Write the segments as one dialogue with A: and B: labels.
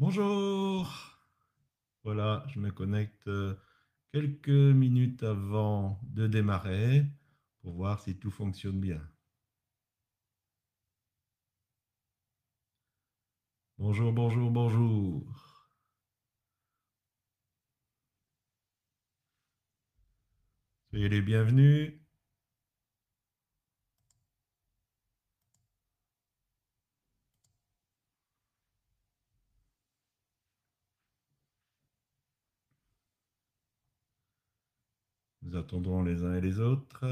A: Bonjour. Voilà, je me connecte euh, quelques minutes avant de démarrer pour voir si tout fonctionne bien. Bonjour, bonjour, bonjour. Soyez les bienvenus. Nous attendrons les uns et les autres.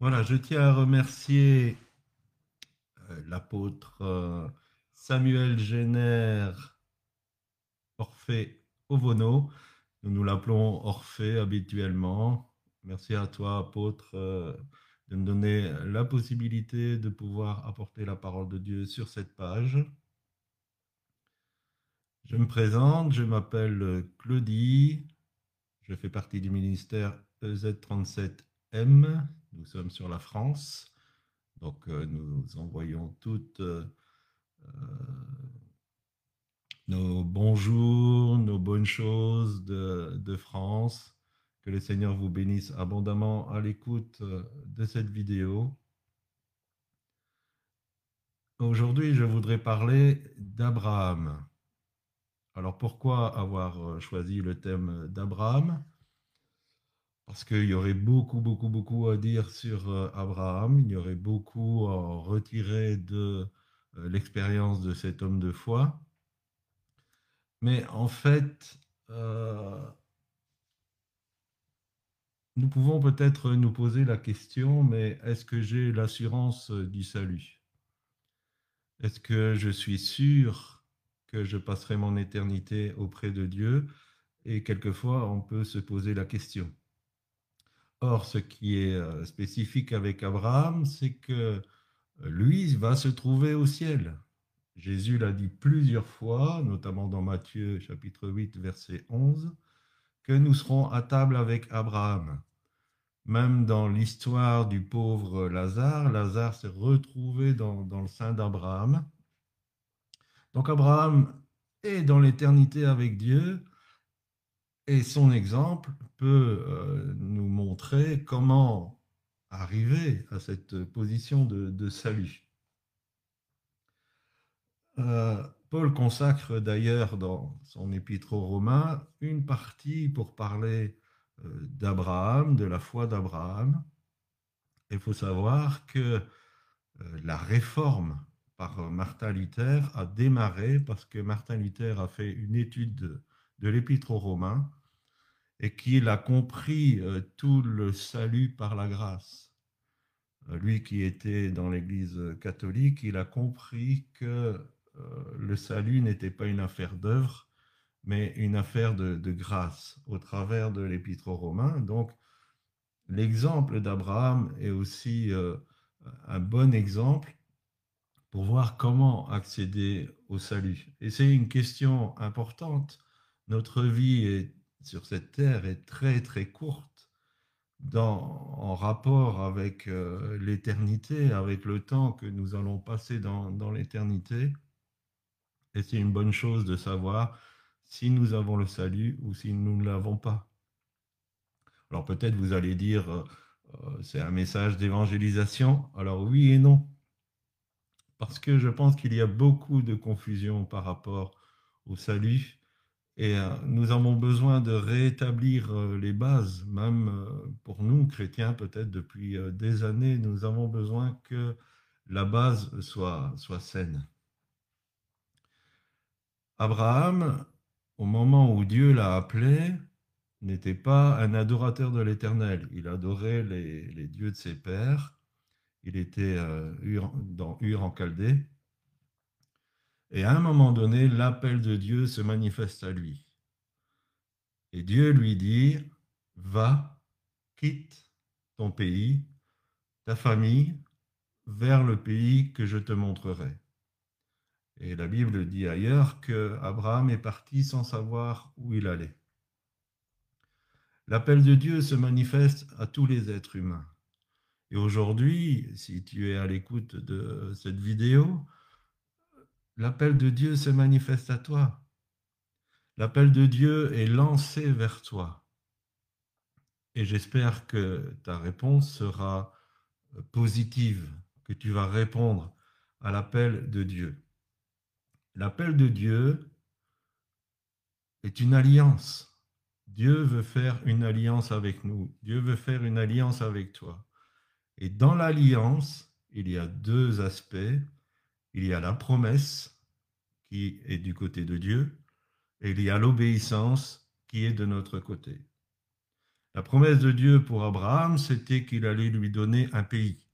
A: Voilà, je tiens à remercier euh, l'apôtre euh, Samuel Géner Orphée Ovono. Nous nous l'appelons Orphée habituellement. Merci à toi, apôtre, euh, de me donner la possibilité de pouvoir apporter la parole de Dieu sur cette page. Je me présente, je m'appelle Claudie, je fais partie du ministère EZ37M, nous sommes sur la France, donc euh, nous envoyons toutes euh, nos bonjours, nos bonnes choses de, de, France. Que le Seigneur vous bénisse abondamment à l'écoute euh, de cette vidéo. Aujourd'hui, je voudrais parler d'Abraham. Alors pourquoi avoir choisi le thème d'Abraham? Parce qu'il y aurait beaucoup, beaucoup, beaucoup à dire sur Abraham. Il y aurait beaucoup à retirer de l'expérience de cet homme de foi. Mais en fait, euh, nous pouvons peut-être nous poser la question, mais est-ce que j'ai l'assurance du salut? Est-ce que je suis sûr que je passerai mon éternité auprès de Dieu? Et quelquefois, on peut se poser la question. Or, ce qui est euh, spécifique avec Abraham, c'est que euh, lui va se trouver au ciel. Jésus l'a dit plusieurs fois, notamment dans Matthieu chapitre 8, verset 11, que nous serons à table avec Abraham. Même dans l'histoire du pauvre Lazare, Lazare s'est retrouvé dans, dans le sein d'Abraham. Donc Abraham est dans l'éternité avec Dieu et son exemple peut euh, nous montrer comment arriver à cette position de, salut. Euh, Paul consacre d'ailleurs dans son épître aux Romains une partie pour parler euh, d'Abraham, de la foi d'Abraham. Il faut savoir que la réforme par Martin Luther a démarré parce que Martin Luther a fait une étude de, l'Épître aux Romains et qu'il a compris euh, tout le salut par la grâce. Euh, lui qui était dans l'Église catholique, il a compris que le salut n'était pas une affaire d'œuvre, mais une affaire de, de, grâce au travers de l'Épître aux Romains. Donc, l'exemple d'Abraham est aussi un bon exemple pour voir comment accéder au salut. Et c'est une question importante. Notre vie est, sur cette terre est très très courte dans, en rapport avec euh, l'éternité, avec le temps que nous allons passer dans, dans l'éternité. Et c'est une bonne chose de savoir si nous avons le salut ou si nous ne l'avons pas. Alors peut-être vous allez dire, euh, euh c'est un message d'évangélisation. Alors oui et non parce que je pense qu'il y a beaucoup de confusion par rapport au salut et euh, nous avons besoin de rétablir euh, les bases, même euh, pour nous, chrétiens, peut-être depuis des années, nous avons besoin que la base soit, soit saine. Abraham, au moment où Dieu l'a appelé, n'était pas un adorateur de l'Éternel. Il adorait les, les dieux de ses pères Il était dans Ur en Chaldée. Et à un moment donné, l'appel de Dieu se manifeste à lui. Et Dieu lui dit, va, quitte ton pays, ta famille, vers le pays que je te montrerai. Et la Bible dit ailleurs que Abraham est parti sans savoir où il allait. L'appel de Dieu se manifeste à tous les êtres humains. Et aujourd'hui, si tu es à l'écoute de cette vidéo, l'appel de Dieu se manifeste à toi. L'appel de Dieu est lancé vers toi. Et j'espère que ta réponse sera positive, que tu vas répondre à l'appel de Dieu. L'appel de Dieu est une alliance. Dieu veut faire une alliance avec nous. Dieu veut faire une alliance avec toi. Et dans l'alliance, il y a deux aspects. Il y a la promesse qui est du côté de Dieu et il y a l'obéissance qui est de notre côté. La promesse de Dieu pour Abraham, c'était qu'il allait lui donner un pays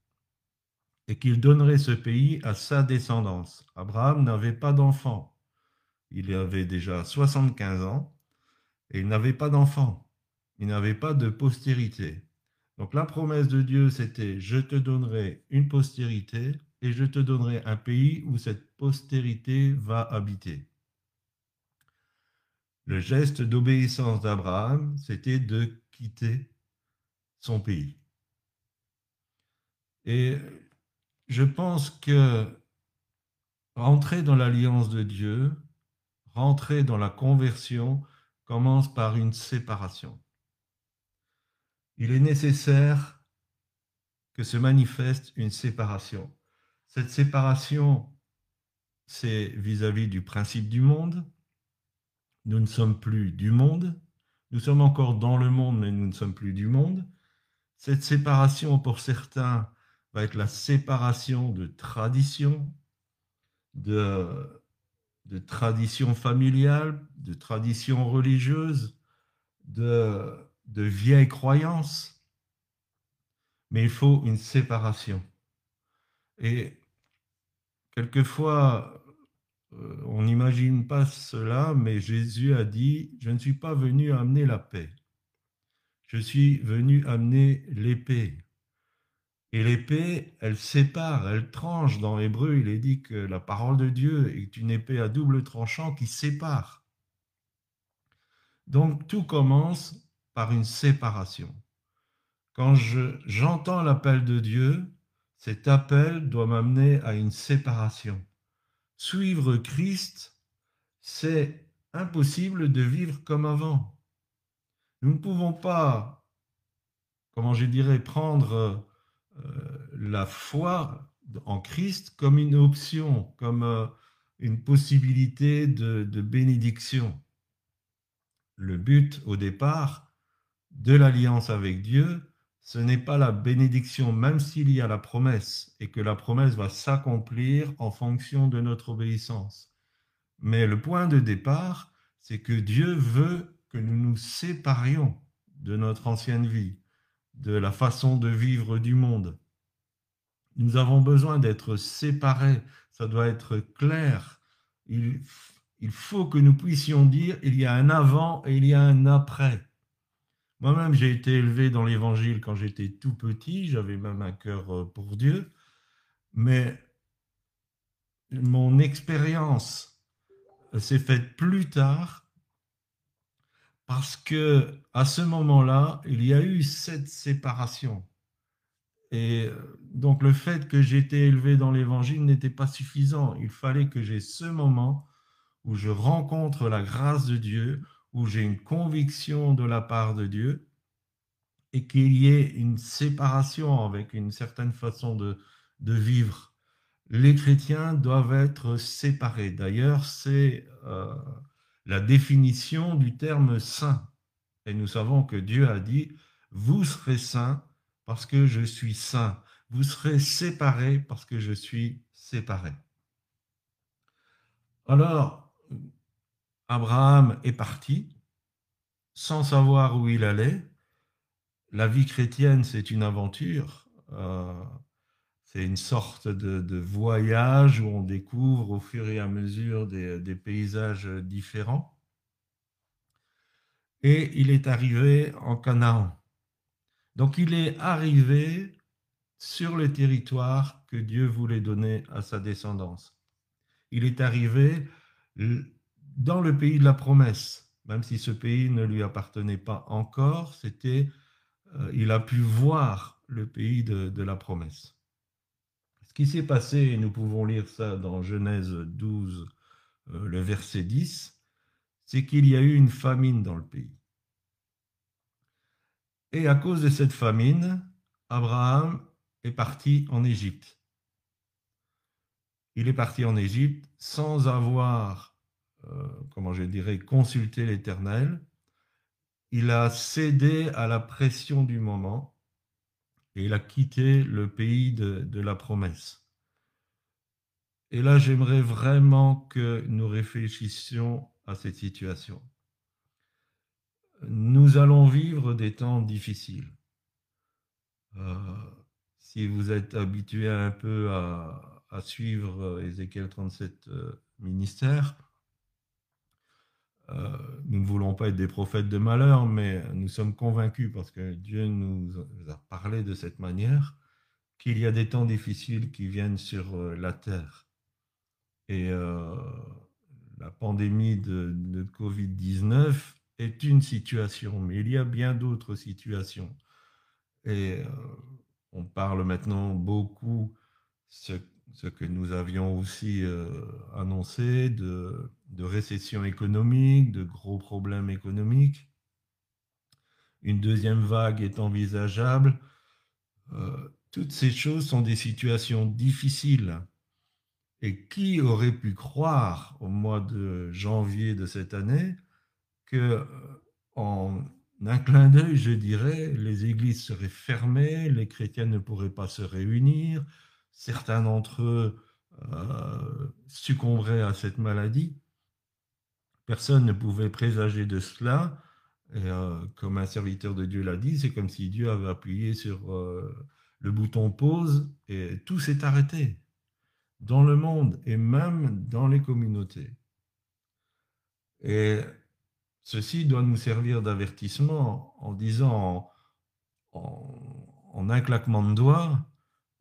A: et qu'il donnerait ce pays à sa descendance. Abraham n'avait pas d'enfant. Il avait déjà 75 ans et il n'avait pas d'enfant. Il n'avait pas de postérité. Donc la promesse de Dieu, c'était je te donnerai une postérité et je te donnerai un pays où cette postérité va habiter. Le geste d'obéissance d'Abraham, c'était de quitter son pays. Et je pense que rentrer dans l'alliance de Dieu, rentrer dans la conversion, commence par une séparation. Il est nécessaire que se manifeste une séparation. Cette séparation, c'est vis-à-vis du principe du monde. Nous ne sommes plus du monde. Nous sommes encore dans le monde, mais nous ne sommes plus du monde. Cette séparation, pour certains, va être la séparation de tradition, de, de tradition familiale, de tradition religieuse, de, de vieilles croyances. Mais il faut une séparation. Et quelquefois, euh, on n'imagine pas cela, mais Jésus a dit, je ne suis pas venu amener la paix. Je suis venu amener l'épée. Et l'épée, elle sépare, elle tranche. Dans l'hébreu, il est dit que la parole de Dieu est une épée à double tranchant qui sépare. Donc tout commence par une séparation. Quand j'entends l'appel de Dieu, cet appel doit m'amener à une séparation. Suivre Christ, c'est impossible de vivre comme avant. Nous ne pouvons pas, comment je dirais, prendre euh, la foi en Christ comme une option, comme euh, une possibilité de, de bénédiction. Le but au départ de l'alliance avec Dieu, ce n'est pas la bénédiction, même s'il y a la promesse et que la promesse va s'accomplir en fonction de notre obéissance. Mais le point de départ, c'est que Dieu veut que nous nous séparions de notre ancienne vie, de la façon de vivre du monde. Nous avons besoin d'être séparés, ça doit être clair. Il, faut que nous puissions dire, il y a un avant et il y a un après. Moi-même, j'ai été élevé dans l'évangile quand j'étais tout petit, j'avais même un cœur euh, pour Dieu, mais mon expérience s'est faite plus tard parce que à ce moment-là, il y a eu cette séparation. Et euh, donc le fait que j'étais élevé dans l'évangile n'était pas suffisant. Il fallait que j'ai ce moment où je rencontre la grâce de Dieu, où j'ai une conviction de la part de Dieu et qu'il y ait une séparation avec une certaine façon de, vivre. Les chrétiens doivent être séparés. D'ailleurs, c'est euh, la définition du terme saint. Et nous savons que Dieu a dit, vous serez saints parce que je suis saint. Vous serez séparés parce que je suis séparé. Alors, Abraham est parti sans savoir où il allait. La vie chrétienne, c'est une aventure. Euh, c'est une sorte de, voyage où on découvre au fur et à mesure des, paysages différents. Et il est arrivé en Canaan. Donc il est arrivé sur le territoire que Dieu voulait donner à sa descendance. Il est arrivé dans le pays de la promesse, même si ce pays ne lui appartenait pas encore, c'était, euh, il a pu voir le pays de la promesse qui s'est passé, et nous pouvons lire ça dans Genèse 12, euh, le verset 10, c'est qu'il y a eu une famine dans le pays. Et à cause de cette famine, Abraham est parti en Égypte. Il est parti en Égypte sans avoir, comment je dirais, consulté l'Éternel. Il a cédé à la pression du moment et il a quitté le pays de, la promesse. Et là, j'aimerais vraiment que nous réfléchissions à cette situation. Nous allons vivre des temps difficiles. Euh, si vous êtes habitué un peu à, suivre Ézéchiel 37 euh, ministère, euh, nous ne voulons pas être des prophètes de malheur, mais nous sommes convaincus, parce que Dieu nous a parlé de cette manière, qu'il y a des temps difficiles qui viennent sur euh, la terre. Et euh, la pandémie de, de Covid-19 est une situation, mais il y a bien d'autres situations. Et on parle maintenant beaucoup, ce ce que nous avions aussi euh, annoncé de, récession économique, de gros problèmes économiques. Une deuxième vague est envisageable. Euh, toutes ces choses sont des situations difficiles. Et qui aurait pu croire au mois de janvier de cette année que euh, en un clin d'œil, je dirais, les églises seraient fermées, les chrétiens ne pourraient pas se réunir, certains d'entre eux euh, succomberaient à cette maladie? Personne ne pouvait présager de cela. Euh, comme un serviteur de Dieu l'a dit, c'est comme si Dieu avait appuyé sur euh, le bouton pause et tout s'est arrêté dans le monde et même dans les communautés. Et ceci doit nous servir d'avertissement en disant en, un claquement de doigts,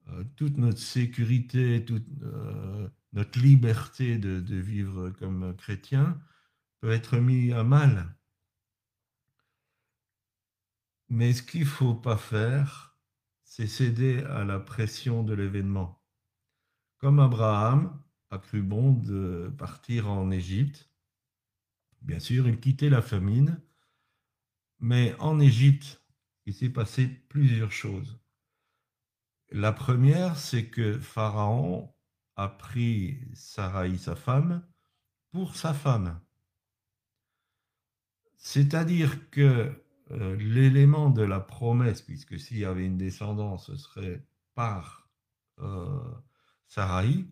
A: euh, toute notre sécurité, toute notre liberté de, vivre comme chrétien être mis à mal. Mais ce qu'il ne faut pas faire, c'est céder à la pression de l'événement. Comme Abraham a cru bon de partir en Égypte, bien sûr, il quittait la famine, mais en Égypte, il s'est passé plusieurs choses. La première, c'est que Pharaon a pris Sarai, sa femme, pour sa femme. C'est-à-dire que euh, l'élément de la promesse, puisque s'il y avait une descendance, ce serait par euh, Sarai,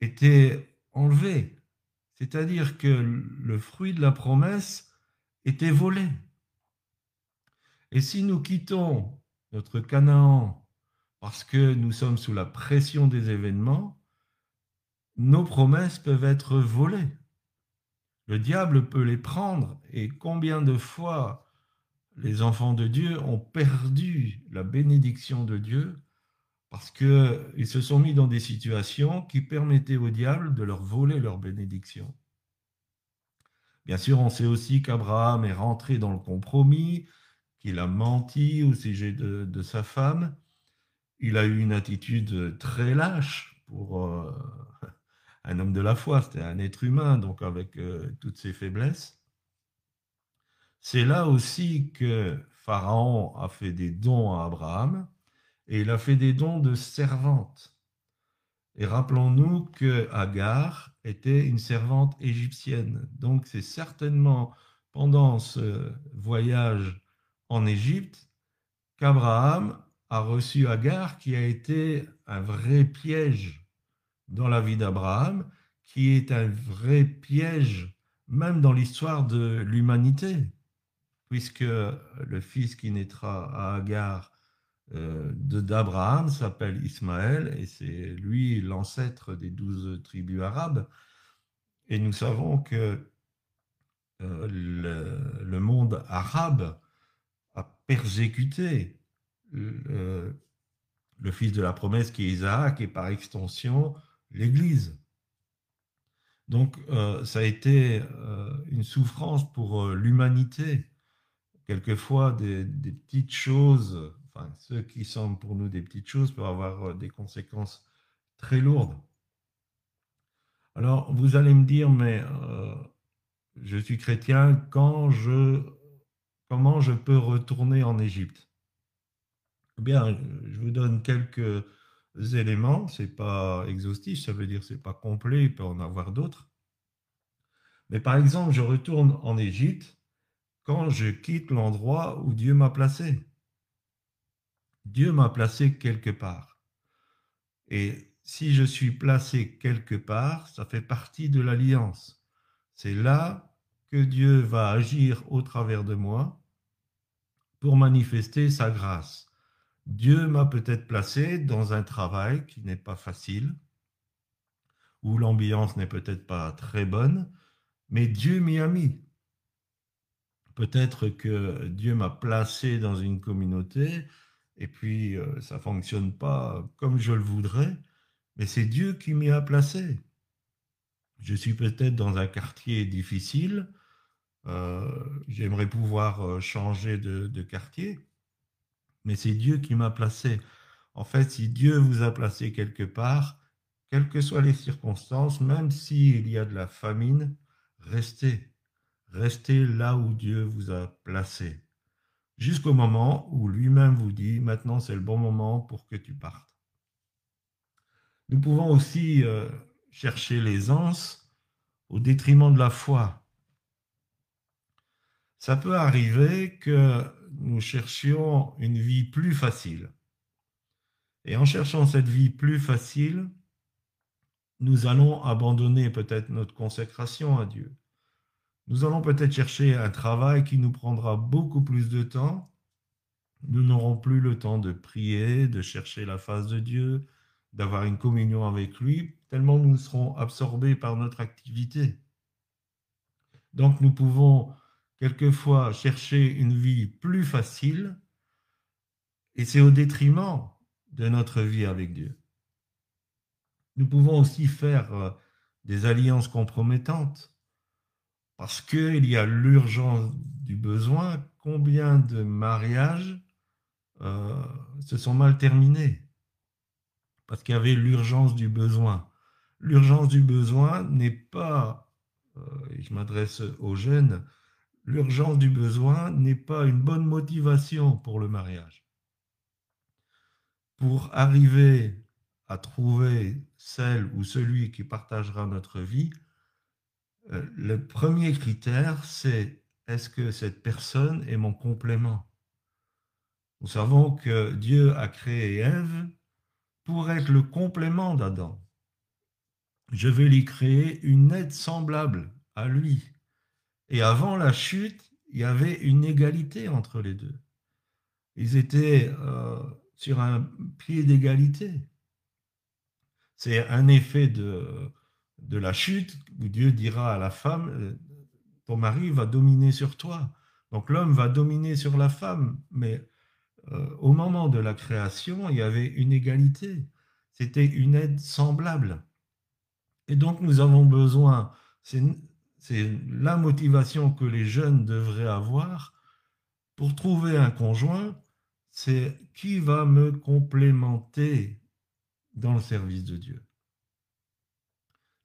A: était enlevé. C'est-à-dire que le fruit de la promesse était volé. Et si nous quittons notre Canaan parce que nous sommes sous la pression des événements, nos promesses peuvent être volées. Le diable peut les prendre et combien de fois les enfants de Dieu ont perdu la bénédiction de Dieu parce qu'ils se sont mis dans des situations qui permettaient au diable de leur voler leur bénédiction. Bien sûr, on sait aussi qu'Abraham est rentré dans le compromis, qu'il a menti au sujet de, sa femme, il a eu une attitude très lâche pour euh, un homme de la foi, c'était un être humain, donc avec euh, toutes ses faiblesses. C'est là aussi que Pharaon a fait des dons à Abraham, et il a fait des dons de servante. Et rappelons-nous que Agar était une servante égyptienne. Donc c'est certainement pendant ce voyage en Égypte qu'Abraham a reçu Agar, qui a été un vrai piège dans la vie d'Abraham, qui est un vrai piège même dans l'histoire de l'humanité, puisque le fils qui naîtra à Agar d'Abraham s'appelle Ismaël et c'est lui l'ancêtre des douze tribus arabes. Et nous savons que le, monde arabe a persécuté le, fils de la promesse qui est Isaac et par extension l'Église. Donc euh, ça a été euh, une souffrance pour euh, l'humanité. Quelquefois des, petites choses, enfin ceux qui semblent pour nous des petites choses peuvent avoir des conséquences très lourdes. Alors vous allez me dire, mais je suis chrétien, quand je, comment je peux retourner en Égypte? Eh Bien, je vous donne quelques éléments, c'est pas exhaustif, ça veut dire c'est pas complet, il peut en avoir d'autres. Mais par exemple, je retourne en Égypte quand je quitte l'endroit où Dieu m'a placé. Dieu m'a placé quelque part. Et si je suis placé quelque part, ça fait partie de l'alliance. C'est là que Dieu va agir au travers de moi pour manifester sa grâce. Dieu m'a peut-être placé dans un travail qui n'est pas facile, où l'ambiance n'est peut-être pas très bonne, mais Dieu m'y a mis. Peut-être que Dieu m'a placé dans une communauté et puis euh, ça fonctionne pas comme je le voudrais, mais c'est Dieu qui m'y a placé. Je suis peut-être dans un quartier difficile, euh, j'aimerais pouvoir euh, changer de quartier, mais c'est Dieu qui m'a placé. En fait, si Dieu vous a placé quelque part, quelles que soient les circonstances, même s'il y a de la famine, restez. Restez là où Dieu vous a placé. Jusqu'au moment où lui-même vous dit, maintenant c'est le bon moment pour que tu partes. Nous pouvons aussi euh, chercher l'aisance au détriment de la foi. Ça peut arriver que nous cherchions une vie plus facile. Et en cherchant cette vie plus facile, nous allons abandonner peut-être notre consécration à Dieu. Nous allons peut-être chercher un travail qui nous prendra beaucoup plus de temps. Nous n'aurons plus le temps de prier, de chercher la face de Dieu, d'avoir une communion avec lui, tellement nous serons absorbés par notre activité. Donc nous pouvons quelquefois chercher une vie plus facile, et c'est au détriment de notre vie avec Dieu. Nous pouvons aussi faire euh, des alliances compromettantes parce qu'il y a l'urgence du besoin. Combien de mariages euh, se sont mal terminés? Parce qu'il y avait l'urgence du besoin. L'urgence du besoin n'est pas, euh, et je m'adresse aux jeunes, l'urgence du besoin n'est pas une bonne motivation pour le mariage. Pour arriver à trouver celle ou celui qui partagera notre vie, euh, le premier critère, c'est est-ce que cette personne est mon complément? Nous savons que Dieu a créé Ève pour être le complément d'Adam. Je vais lui créer une aide semblable à lui. Et avant la chute, il y avait une égalité entre les deux. Ils étaient euh, sur un pied d'égalité. C'est un effet de, de la chute où Dieu dira à la femme, euh, ton mari va dominer sur toi. Donc l'homme va dominer sur la femme, mais euh, au moment de la création, il y avait une égalité. C'était une aide semblable. Et donc nous avons besoin, la motivation que les jeunes devraient avoir pour trouver un conjoint, c'est qui va me complémenter dans le service de Dieu.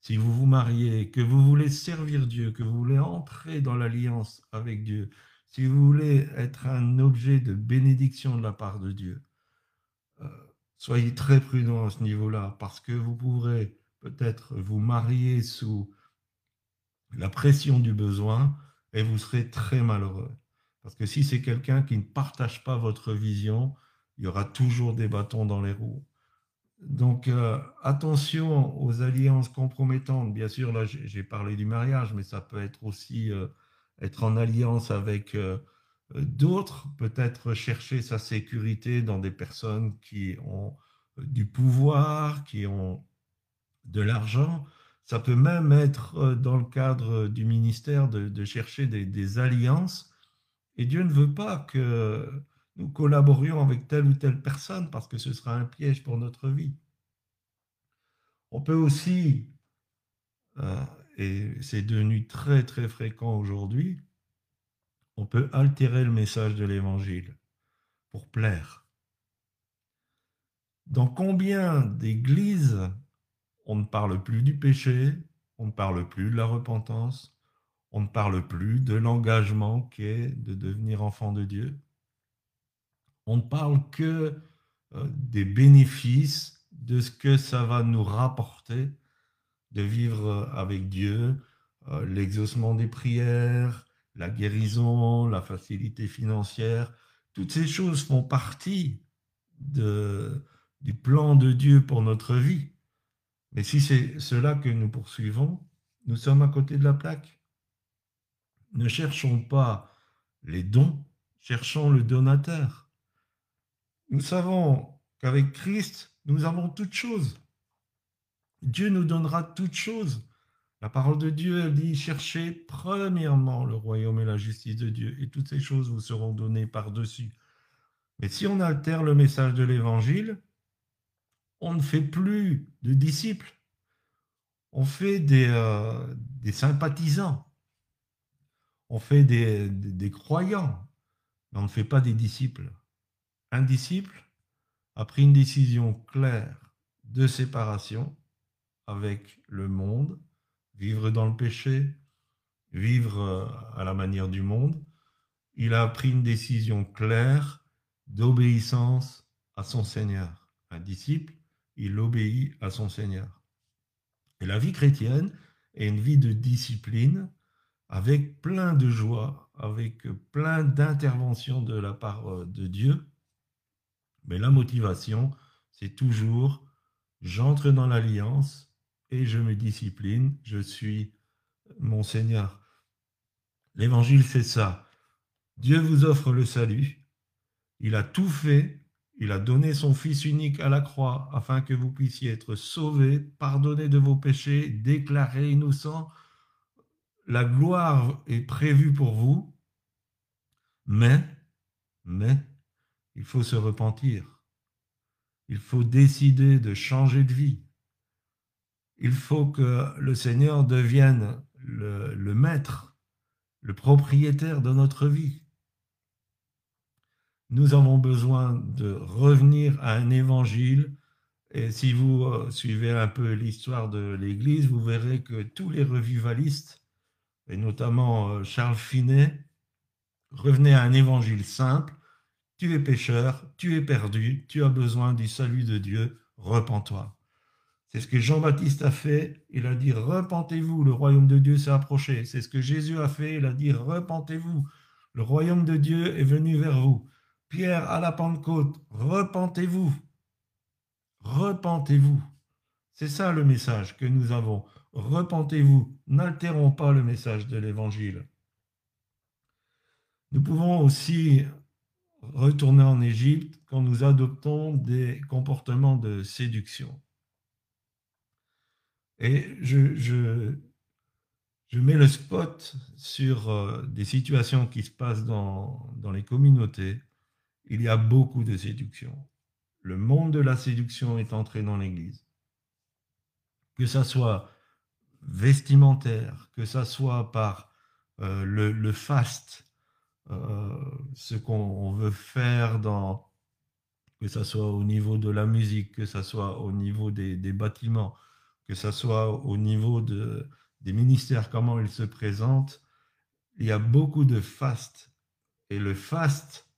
A: Si vous vous mariez, que vous voulez servir Dieu, que vous voulez entrer dans l'alliance avec Dieu, si vous voulez être un objet de bénédiction de la part de Dieu, euh, soyez très prudents à ce niveau-là, parce que vous pourrez peut-être vous marier sous la pression du besoin et vous serez très malheureux. Parce que si c'est quelqu'un qui ne partage pas votre vision, il y aura toujours des bâtons dans les roues. Donc, euh, attention aux alliances compromettantes. Bien sûr, là, j'ai parlé du mariage, mais ça peut être aussi euh, être en alliance avec euh, D'autres, peut-être chercher sa sécurité dans des personnes qui ont du pouvoir, qui ont de l'argent. Ça peut même être dans le cadre du ministère de, chercher des, alliances. Et Dieu ne veut pas que nous collaborions avec telle ou telle personne parce que ce sera un piège pour notre vie. On peut aussi, euh, et c'est devenu très très fréquent aujourd'hui, on peut altérer le message de l'évangile pour plaire. Dans combien d'églises on ne parle plus du péché, on ne parle plus de la repentance, on ne parle plus de l'engagement qu'est de devenir enfant de Dieu. On ne parle que euh, des bénéfices, de ce que ça va nous rapporter de vivre avec Dieu, euh, l'exaucement des prières, la guérison, la facilité financière, toutes ces choses font partie du plan de Dieu pour notre vie. Mais si c'est cela que nous poursuivons, nous sommes à côté de la plaque. Ne cherchons pas les dons, cherchons le donateur. Nous savons qu'avec Christ, nous avons toutes choses. Dieu nous donnera toutes choses. La parole de Dieu, elle dit, cherchez premièrement le royaume et la justice de Dieu, et toutes ces choses vous seront données par-dessus. Mais si on altère le message de l'Évangile, on ne fait plus de disciples, on fait des, euh, sympathisants, on fait des, des, croyants, mais on ne fait pas des disciples. Un disciple a pris une décision claire de séparation avec le monde, vivre dans le péché, vivre euh, à la manière du monde. Il a pris une décision claire d'obéissance à son Seigneur. Un disciple, il obéit à son Seigneur. Et la vie chrétienne est une vie de discipline avec plein de joie, avec plein d'interventions de la part euh, de Dieu. Mais la motivation, c'est toujours j'entre dans l'alliance et je me discipline, je suis mon Seigneur. L'évangile, c'est ça. Dieu vous offre le salut. Il a tout fait. Il a donné son Fils unique à la croix afin que vous puissiez être sauvés, pardonnés de vos péchés, déclarés innocents. La gloire est prévue pour vous. Mais, mais, il faut se repentir. Il faut décider de changer de vie il faut que le Seigneur devienne le, maître, le propriétaire de notre vie. Nous avons besoin de revenir à un évangile. Et si vous euh, suivez un peu l'histoire de l'Église, vous verrez que tous les revivalistes, et notamment euh, Charles Finet, revenaient à un évangile simple. Tu es pécheur, tu es perdu, tu as besoin du salut de Dieu, repens-toi. C'est ce que Jean-Baptiste a fait. Il a dit Repentez-vous, le royaume de Dieu s'est approché. C'est ce que Jésus a fait. Il a dit Repentez-vous, le royaume de Dieu est venu vers vous. Pierre à la Pentecôte Repentez-vous. Repentez-vous. C'est ça le message que nous avons. Repentez-vous. N'altérons pas le message de l'Évangile. Nous pouvons aussi retourner en Égypte quand nous adoptons des comportements de séduction. Et je, mets le spot sur euh, des situations qui se passent dans les communautés. Il y a beaucoup de séduction. Le monde de la séduction est entré dans l'Église. Que ça soit vestimentaire, que ça soit par euh, le, faste, euh, ce qu'on veut faire dans, que ça soit au niveau de la musique, que ça soit au niveau des, bâtiments, que ce soit au niveau de, des ministères, comment ils se présentent, il y a beaucoup de faste. Et le faste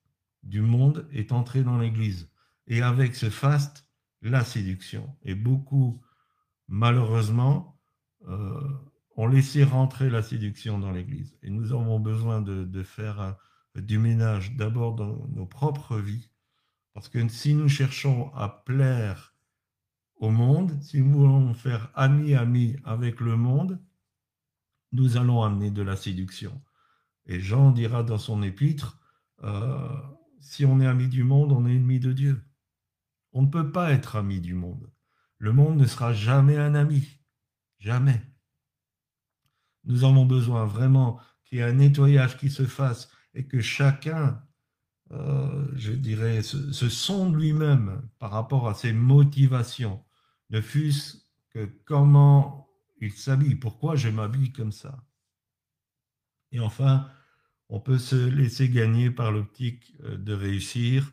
A: du monde est entré dans l'Église. Et avec ce faste, la séduction. Et beaucoup, malheureusement, euh, ont laissé rentrer la séduction dans l'Église. Et nous avons besoin de, faire euh, du ménage d'abord dans nos propres vies. Parce que si nous cherchons à plaire au monde, si nous voulons faire ami-ami avec le monde, nous allons amener de la séduction. Et Jean dira dans son épître, euh, si on est ami du monde, on est ennemi de Dieu. On ne peut pas être ami du monde. Le monde ne sera jamais un ami. Jamais. Nous avons besoin vraiment qu'il y ait un nettoyage qui se fasse et que chacun, euh, je dirais, se, se sonde lui-même par rapport à ses motivations, ne fût-ce que comment il s'habille, pourquoi je m'habille comme ça? Et enfin, on peut se laisser gagner par l'optique euh, de réussir.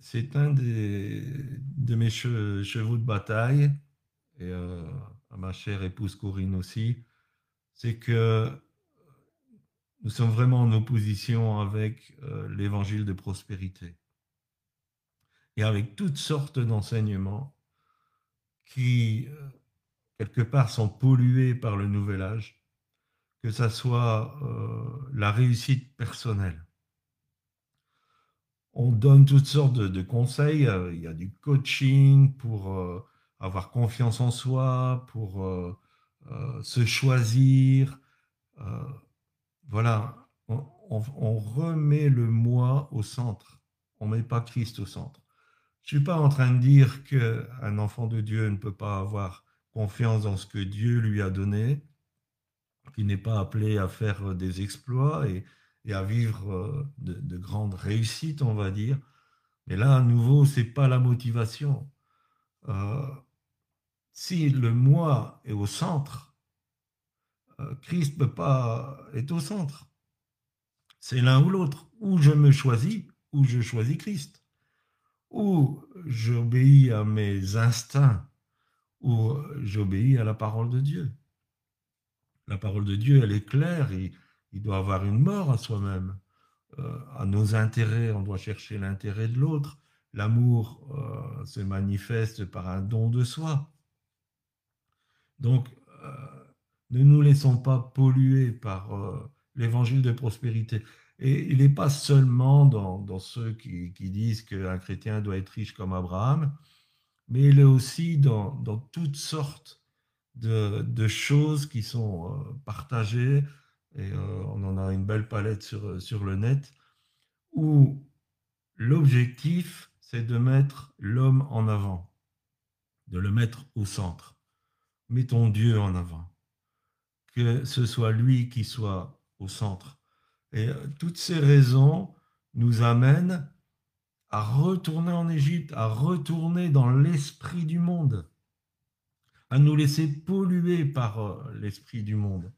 A: C'est un de mes chevaux de bataille, et euh, à ma chère épouse Corinne aussi, c'est que nous sommes vraiment en opposition avec euh, l'évangile de prospérité et avec toutes sortes d'enseignements qui, quelque part, sont pollués par le nouvel âge que ça soit euh, la réussite personnelle. On donne toutes sortes de, conseils. Euh, il y a du coaching pour euh, avoir confiance en soi, pour se choisir. voilà, on, on, remet le moi au centre. On ne met pas Christ au centre. Je ne suis pas en train de dire qu'un enfant de Dieu ne peut pas avoir confiance dans ce que Dieu lui a donné qui n'est pas appelé à faire des exploits et, à vivre euh, de, grandes réussites, on va dire. Mais là, à nouveau, c'est pas la motivation. Euh, si le moi est au centre, euh, Christ peut pas est au centre. C'est l'un ou l'autre. Ou je me choisis, ou je choisis Christ. Ou j'obéis à mes instincts, ou j'obéis à la parole de Dieu. La parole de Dieu, elle est claire. Il, doit avoir une mort à soi-même. Euh, à nos intérêts, on doit chercher l'intérêt de l'autre. L'amour euh, se manifeste par un don de soi. Donc, euh, ne nous laissons pas polluer par l'évangile de prospérité. Et il n'est pas seulement dans, ceux qui, disent qu'un chrétien doit être riche comme Abraham, mais il est aussi dans toutes sortes de, choses qui sont euh, partagées, et euh, on en a une belle palette sur, sur le net, où l'objectif, c'est de mettre l'homme en avant, de le mettre au centre. Mettons Dieu en avant, que ce soit lui qui soit au centre. Et euh, toutes ces raisons nous amènent à retourner en Égypte, à retourner dans l'esprit du monde à nous laisser polluer par euh, l'esprit du monde.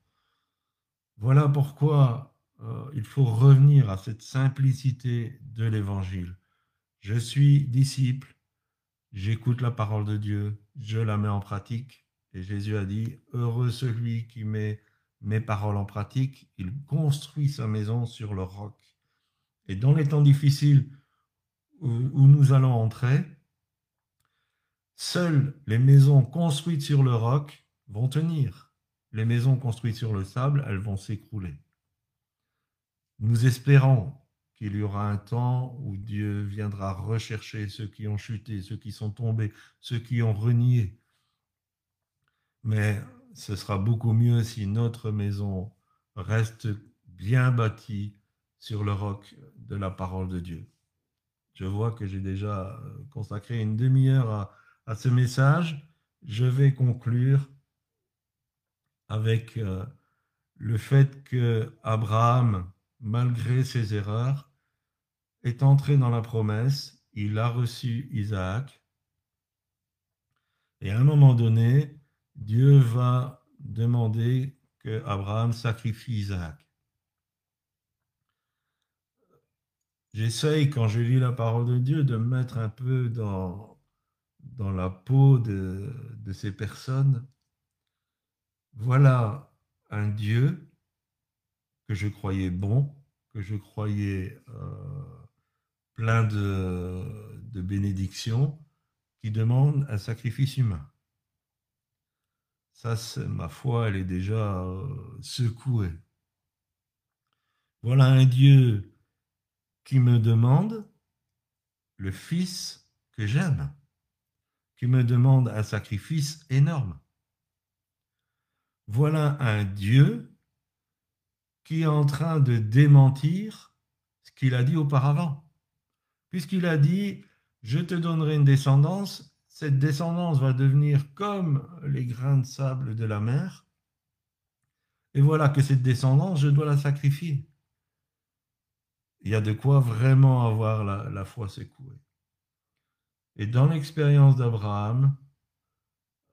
A: Voilà pourquoi euh, il faut revenir à cette simplicité de l'évangile. Je suis disciple, j'écoute la parole de Dieu, je la mets en pratique. Et Jésus a dit, heureux celui qui met mes paroles en pratique, il construit sa maison sur le roc. Et dans les temps difficiles où, où nous allons entrer, Seules les maisons construites sur le roc vont tenir. Les maisons construites sur le sable, elles vont s'écrouler. Nous espérons qu'il y aura un temps où Dieu viendra rechercher ceux qui ont chuté, ceux qui sont tombés, ceux qui ont renié. Mais ce sera beaucoup mieux si notre maison reste bien bâtie sur le roc de la parole de Dieu. Je vois que j'ai déjà consacré une demi-heure à, à ce message, je vais conclure avec euh, le fait que Abraham, malgré ses erreurs, est entré dans la promesse, il a reçu Isaac, et à un moment donné, Dieu va demander que Abraham sacrifie Isaac. J'essaye, quand je lis la parole de Dieu, de me mettre un peu dans, dans la peau de, ces personnes, voilà un Dieu que je croyais bon, que je croyais euh, plein de, bénédictions, qui demande un sacrifice humain. Ça, ma foi, elle est déjà euh, secouée. Voilà un Dieu qui me demande le Fils que j'aime qui me demande un sacrifice énorme. Voilà un Dieu qui est en train de démentir qu'il a dit auparavant. Puisqu'il a dit, je te donnerai une descendance, cette descendance va devenir comme les grains de sable de la mer, et voilà que cette descendance, je dois la sacrifier. Il y a de quoi vraiment avoir la, foi secouée. Et dans l'expérience d'Abraham,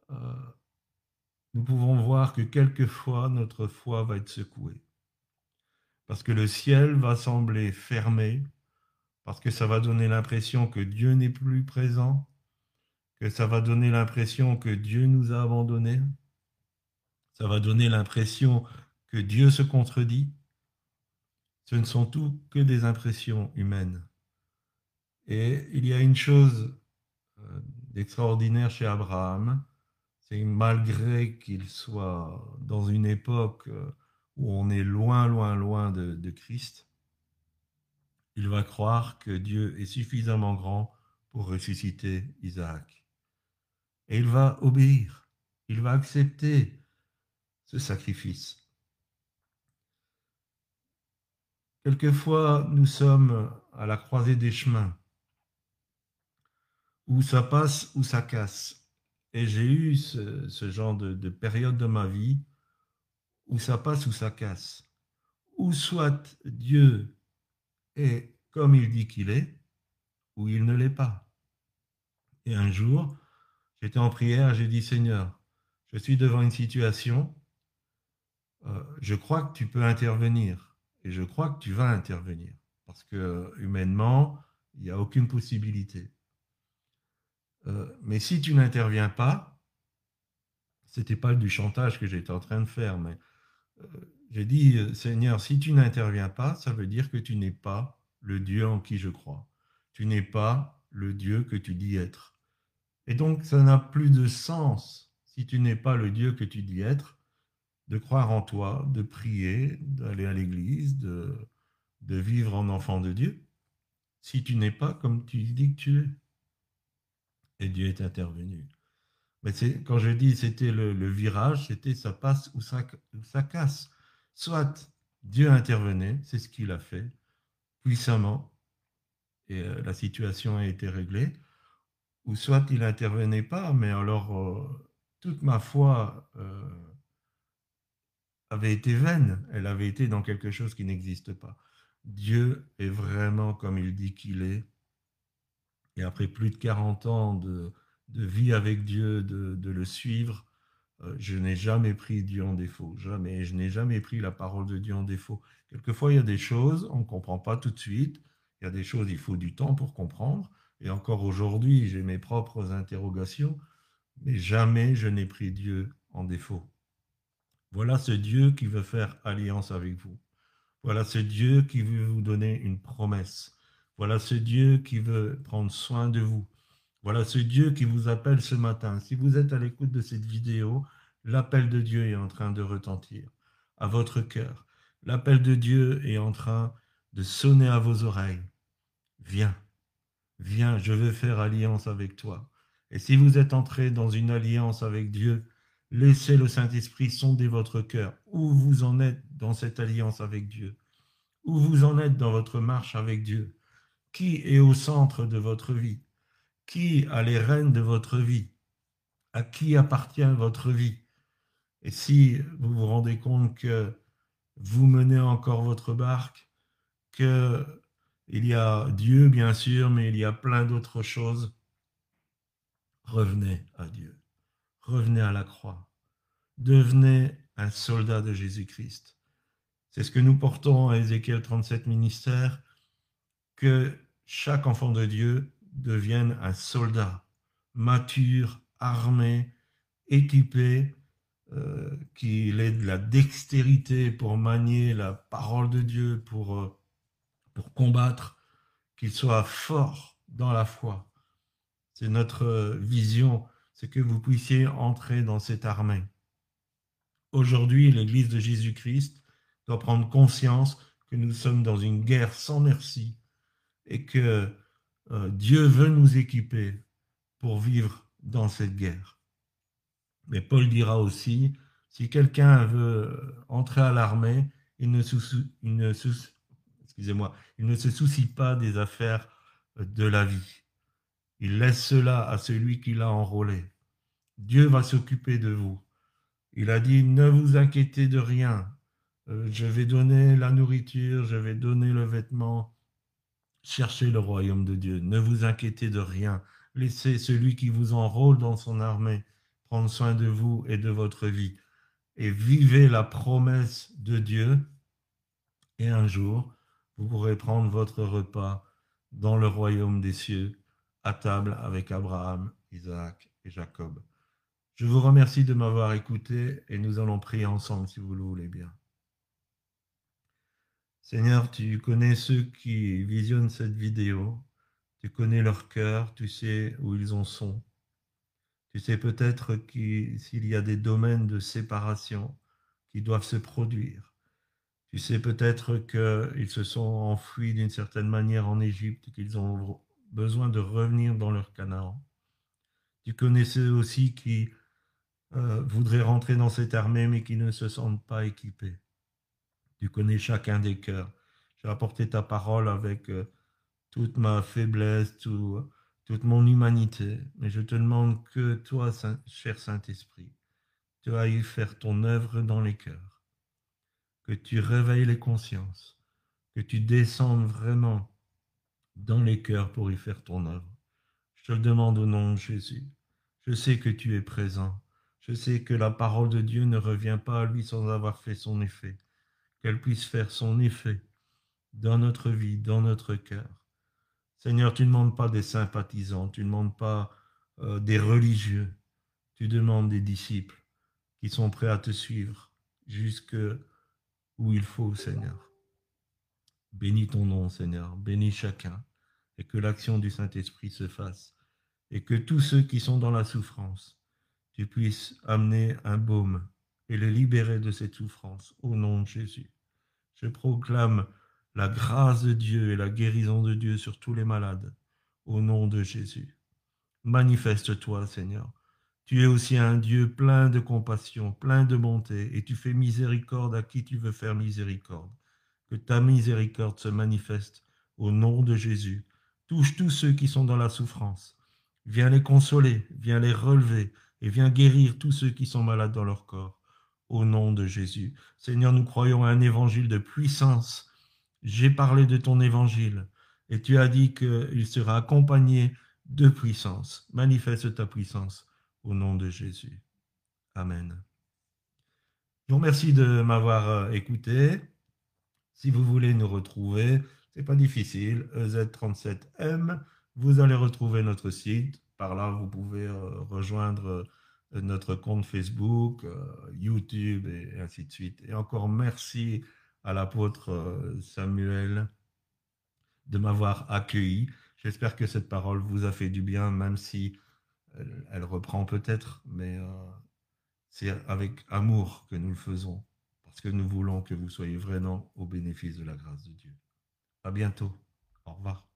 A: euh, nous pouvons voir que quelquefois notre foi va être secouée. Parce que le ciel va sembler fermé, parce que ça va donner l'impression que Dieu n'est plus présent, que ça va donner l'impression que Dieu nous a abandonnés, ça va donner l'impression que Dieu se contredit. Ce ne sont tout que des impressions humaines. Et il y a une chose d'extraordinaire chez Abraham, c'est malgré qu'il soit dans une époque euh, où on est loin, loin, loin de, de Christ, il va croire que Dieu est suffisamment grand pour ressusciter Isaac. Et il va obéir, il va accepter ce sacrifice. Quelquefois, nous sommes à la croisée des chemins, où ça passe, où ça casse. Et j'ai eu ce, genre de, de, période de ma vie où ça passe, où ça casse. Ou soit Dieu est comme il dit qu'il est, ou il ne l'est pas. Et un jour, j'étais en prière, j'ai dit Seigneur, je suis devant une situation, euh, je crois que tu peux intervenir et je crois que tu vas intervenir parce que humainement, il n'y a aucune possibilité. Euh, mais si tu n'interviens pas, c'était pas du chantage que j'étais en train de faire, mais euh, j'ai dit, euh, Seigneur, si tu n'interviens pas, ça veut dire que tu n'es pas le Dieu en qui je crois. Tu n'es pas le Dieu que tu dis être. Et donc, ça n'a plus de sens si tu n'es pas le Dieu que tu dis être, de croire en toi, de prier, d'aller à l'église, de, de vivre en enfant de Dieu, si tu n'es pas comme tu dis que tu es. Et Dieu est intervenu. Mais quand je dis c'était le, virage, c'était ça passe ou ça, ça casse. Soit Dieu intervenait, c'est ce qu'il a fait, puissamment, et euh, la situation a été réglée, ou soit il n'intervenait pas, mais alors euh, toute ma foi euh, avait été vaine, elle avait été dans quelque chose qui n'existe pas. Dieu est vraiment comme il dit qu'il est. Et après plus de 40 ans de, vie avec Dieu, de, le suivre, euh, je n'ai jamais pris Dieu en défaut. Jamais. Je n'ai jamais pris la parole de Dieu en défaut. Quelquefois, il y a des choses, on ne comprend pas tout de suite. Il y a des choses, il faut du temps pour comprendre. Et encore aujourd'hui, j'ai mes propres interrogations. Mais jamais je n'ai pris Dieu en défaut. Voilà ce Dieu qui veut faire alliance avec vous. Voilà ce Dieu qui veut vous donner une promesse. Voilà ce Dieu qui veut prendre soin de vous. Voilà ce Dieu qui vous appelle ce matin. Si vous êtes à l'écoute de cette vidéo, l'appel de Dieu est en train de retentir à votre cœur. L'appel de Dieu est en train de sonner à vos oreilles. Viens, viens, je veux faire alliance avec toi. Et si vous êtes entré dans une alliance avec Dieu, Laissez le Saint-Esprit sonder votre cœur. Où vous en êtes dans cette alliance avec Dieu? Où vous en êtes dans votre marche avec Dieu? Qui est au centre de votre vie? Qui a les rênes de votre vie? À qui appartient votre vie? Et si vous vous rendez compte que vous menez encore votre barque, que il y a Dieu bien sûr, mais il y a plein d'autres choses, revenez à Dieu revenez à la croix. Devenez un soldat de Jésus-Christ. C'est ce que nous portons à Ézéchiel 37 ministère, que chaque enfant de Dieu devienne un soldat mature, armé, équipé, euh, qu'il ait de la dextérité pour manier la parole de Dieu, pour, euh, pour combattre, qu'il soit fort dans la foi. C'est notre vision c'est que vous puissiez entrer dans cette armée. Aujourd'hui, l'Église de Jésus-Christ doit prendre conscience que nous sommes dans une guerre sans merci et que euh, Dieu veut nous équiper pour vivre dans cette guerre. Mais Paul dira aussi, si quelqu'un veut entrer à l'armée, il ne, se soucie pas des affaires de la vie. Il laisse cela à celui qui l'a enrôlé. Dieu va s'occuper de vous. Il a dit, ne vous inquiétez de rien. Euh, je vais donner la nourriture, je vais donner le vêtement. Cherchez le royaume de Dieu. Ne vous inquiétez de rien. Laissez celui qui vous enrôle dans son armée prendre soin de vous et de votre vie. Et vivez la promesse de Dieu. Et un jour, vous pourrez prendre votre repas dans le royaume des cieux, à table avec Abraham, Isaac et Jacob. Je vous remercie de m'avoir écouté et nous allons prier ensemble si vous le voulez bien. Seigneur, tu connais ceux qui visionnent cette vidéo, tu connais leur cœur, tu sais où ils en sont. Tu sais peut-être s'il y a des domaines de séparation qui doivent se produire. Tu sais peut-être qu'ils se sont enfuis d'une certaine manière en Égypte, qu'ils ont besoin de revenir dans leur Canaan. Tu connais ceux aussi qui euh, voudraient rentrer dans cette armée mais qui ne se sentent pas équipés. Tu connais chacun des cœurs. J'ai apporté ta parole avec euh, toute ma faiblesse, toute mon humanité. Mais je te demande que toi, cher Saint-Esprit, tu ailles faire ton œuvre dans les cœurs, que tu réveilles les consciences, que tu descendes vraiment dans les cœurs pour y faire ton œuvre. Je te le demande au nom de Jésus. Je sais que tu es présent. Je sais que la parole de Dieu ne revient pas à lui sans avoir fait son effet, qu'elle puisse faire son effet dans notre vie, dans notre cœur. Seigneur, tu ne demandes pas des sympathisants, tu ne demandes pas euh, des religieux, tu demandes des disciples qui sont prêts à te suivre jusque où il faut, Seigneur. Bénis ton nom, Seigneur, bénis chacun, et que l'action du Saint-Esprit se fasse, et que tous ceux qui sont dans la souffrance tu puisses amener un baume et les libérer de cette souffrance au nom de Jésus. Je proclame la grâce de Dieu et la guérison de Dieu sur tous les malades au nom de Jésus. Manifeste-toi, Seigneur. Tu es aussi un Dieu plein de compassion, plein de bonté, et tu fais miséricorde à qui tu veux faire miséricorde. Que ta miséricorde se manifeste au nom de Jésus. Touche tous ceux qui sont dans la souffrance. Viens les consoler, viens les relever, et viens guérir tous ceux qui sont malades dans leur corps. Au nom de Jésus. Seigneur, nous croyons à un évangile de puissance. J'ai parlé de ton évangile et tu as dit qu'il sera accompagné de puissance. Manifeste ta puissance au nom de Jésus. Amen. Je vous remercie de m'avoir euh, écouté. Si vous voulez nous retrouver, c'est pas difficile, EZ37M, vous allez retrouver notre site par là, vous pouvez euh, rejoindre euh, notre compte Facebook, euh, YouTube et ainsi de suite. Et encore merci à l'apôtre Samuel de m'avoir accueilli. J'espère que cette parole vous a fait du bien, même si elle, reprend peut-être, mais c'est avec amour que nous le faisons, parce que nous voulons que vous soyez vraiment au bénéfice de la grâce de Dieu. À bientôt. Au revoir.